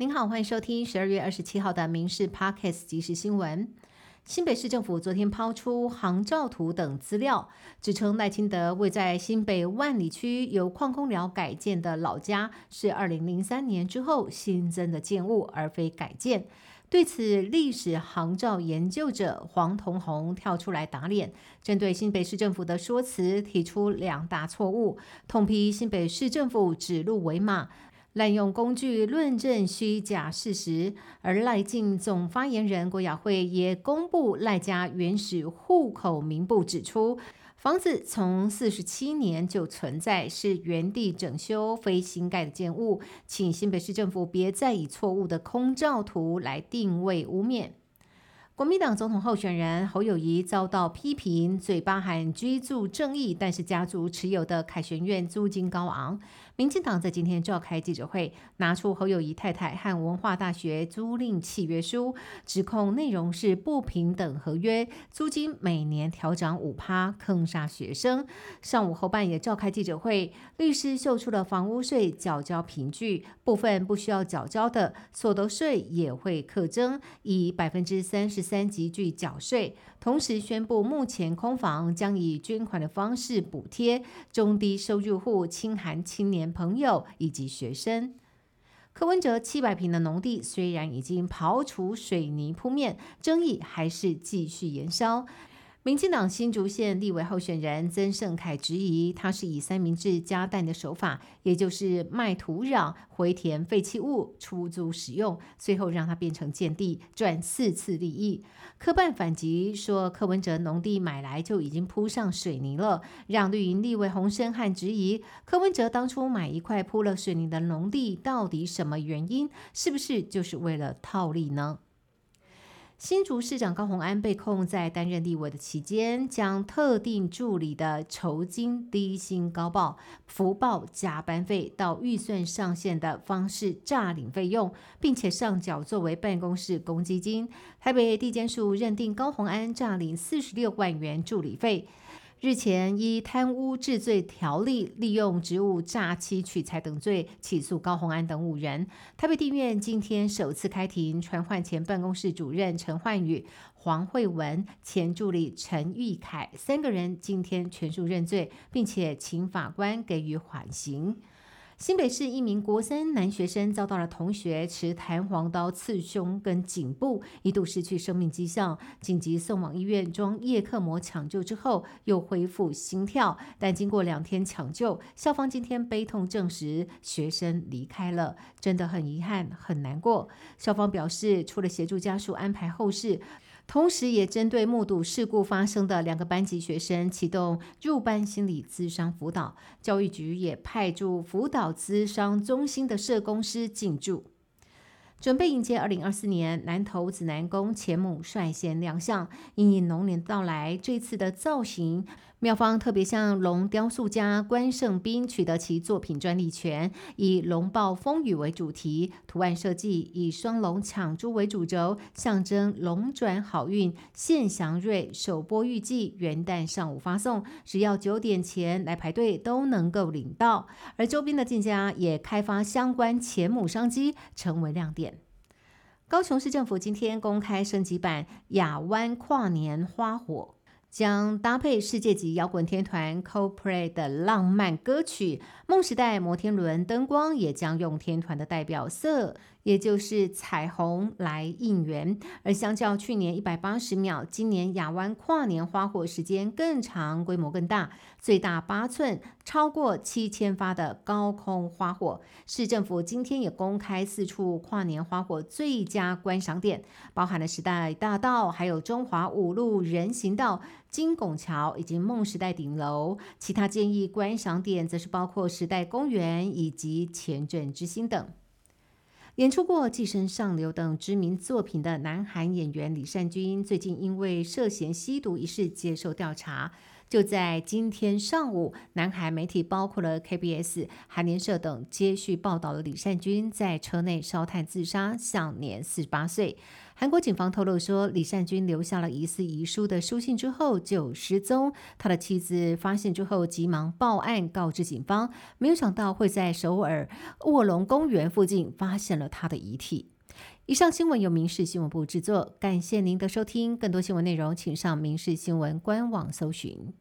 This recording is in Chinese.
您好，欢迎收听十二月二十七号的《民事 Podcast》即时新闻。新北市政府昨天抛出航照图等资料，指称赖清德位在新北万里区由矿工寮改建的老家是二零零三年之后新增的建物，而非改建。对此，历史航照研究者黄同宏跳出来打脸，针对新北市政府的说辞提出两大错误，痛批新北市政府指鹿为马。滥用工具论证虚假事实，而赖进总发言人郭雅慧也公布赖家原始户口名簿，指出房子从四十七年就存在，是原地整修非新盖的建物，请新北市政府别再以错误的空照图来定位污蔑。国民党总统候选人侯友谊遭到批评，嘴巴喊居住正义，但是家族持有的凯旋院租金高昂。民进党在今天召开记者会，拿出侯友谊太太和文化大学租赁契约书，指控内容是不平等合约，租金每年调涨五趴，坑杀学生。上午后半也召开记者会，律师秀出了房屋税缴交凭据，部分不需要缴交的所得税也会课征，以百分之三十三级距缴税。同时宣布，目前空房将以捐款的方式补贴中低收入户、清寒青年。朋友以及学生，柯文哲七百平的农地虽然已经刨除水泥铺面，争议还是继续延烧。民进党新竹县立委候选人曾盛凯质疑，他是以三明治加蛋的手法，也就是卖土壤、回填废弃物出租使用，最后让他变成建地赚四次利益。科办反击说，柯文哲农地买来就已经铺上水泥了，让绿营立委洪生汉质疑，柯文哲当初买一块铺了水泥的农地，到底什么原因？是不是就是为了套利呢？新竹市长高虹安被控在担任立委的期间，将特定助理的酬金低薪高报、福报加班费到预算上限的方式诈领费用，并且上缴作为办公室公积金。台北地检署认定高虹安诈领四十六万元助理费。日前，依贪污治罪条例，利用职务诈欺取财等罪起诉高鸿安等五人。台北地院今天首次开庭，传唤前办公室主任陈焕宇、黄慧文、前助理陈玉凯三个人，今天全数认罪，并且请法官给予缓刑。新北市一名国三男学生遭到了同学持弹簧刀刺胸跟颈部，一度失去生命迹象，紧急送往医院装叶克膜抢救之后，又恢复心跳，但经过两天抢救，校方今天悲痛证实学生离开了，真的很遗憾，很难过。校方表示，除了协助家属安排后事。同时，也针对目睹事故发生的两个班级学生启动入班心理咨商辅导，教育局也派驻辅导咨商中心的社工师进驻。准备迎接二零二四年，南投指南宫前母率先亮相。因应龙年到来，这次的造型，妙方特别向龙雕塑家关胜斌取得其作品专利权，以龙暴风雨为主题，图案设计以双龙抢珠为主轴，象征龙转好运现祥瑞。首播预计元旦上午发送，只要九点前来排队都能够领到。而周边的店家也开发相关前母商机，成为亮点。高雄市政府今天公开升级版亚湾跨年花火，将搭配世界级摇滚天团 CoPlay 的浪漫歌曲《梦时代》，摩天轮灯光也将用天团的代表色。也就是彩虹来应援，而相较去年一百八十秒，今年亚湾跨年花火时间更长，规模更大，最大八寸，超过七千发的高空花火。市政府今天也公开四处跨年花火最佳观赏点，包含了时代大道、还有中华五路人行道、金拱桥以及梦时代顶楼。其他建议观赏点则是包括时代公园以及前镇之星等。演出过《寄生上流》等知名作品的南韩演员李善均，最近因为涉嫌吸毒一事接受调查。就在今天上午，南韩媒体包括了 KBS、韩联社等接续报道了李善均在车内烧炭自杀，享年四十八岁。韩国警方透露说，李善均留下了疑似遗书的书信之后就失踪。他的妻子发现之后急忙报案告知警方，没有想到会在首尔卧龙公园附近发现了他的遗体。以上新闻由民事新闻部制作，感谢您的收听。更多新闻内容，请上民事新闻官网搜寻。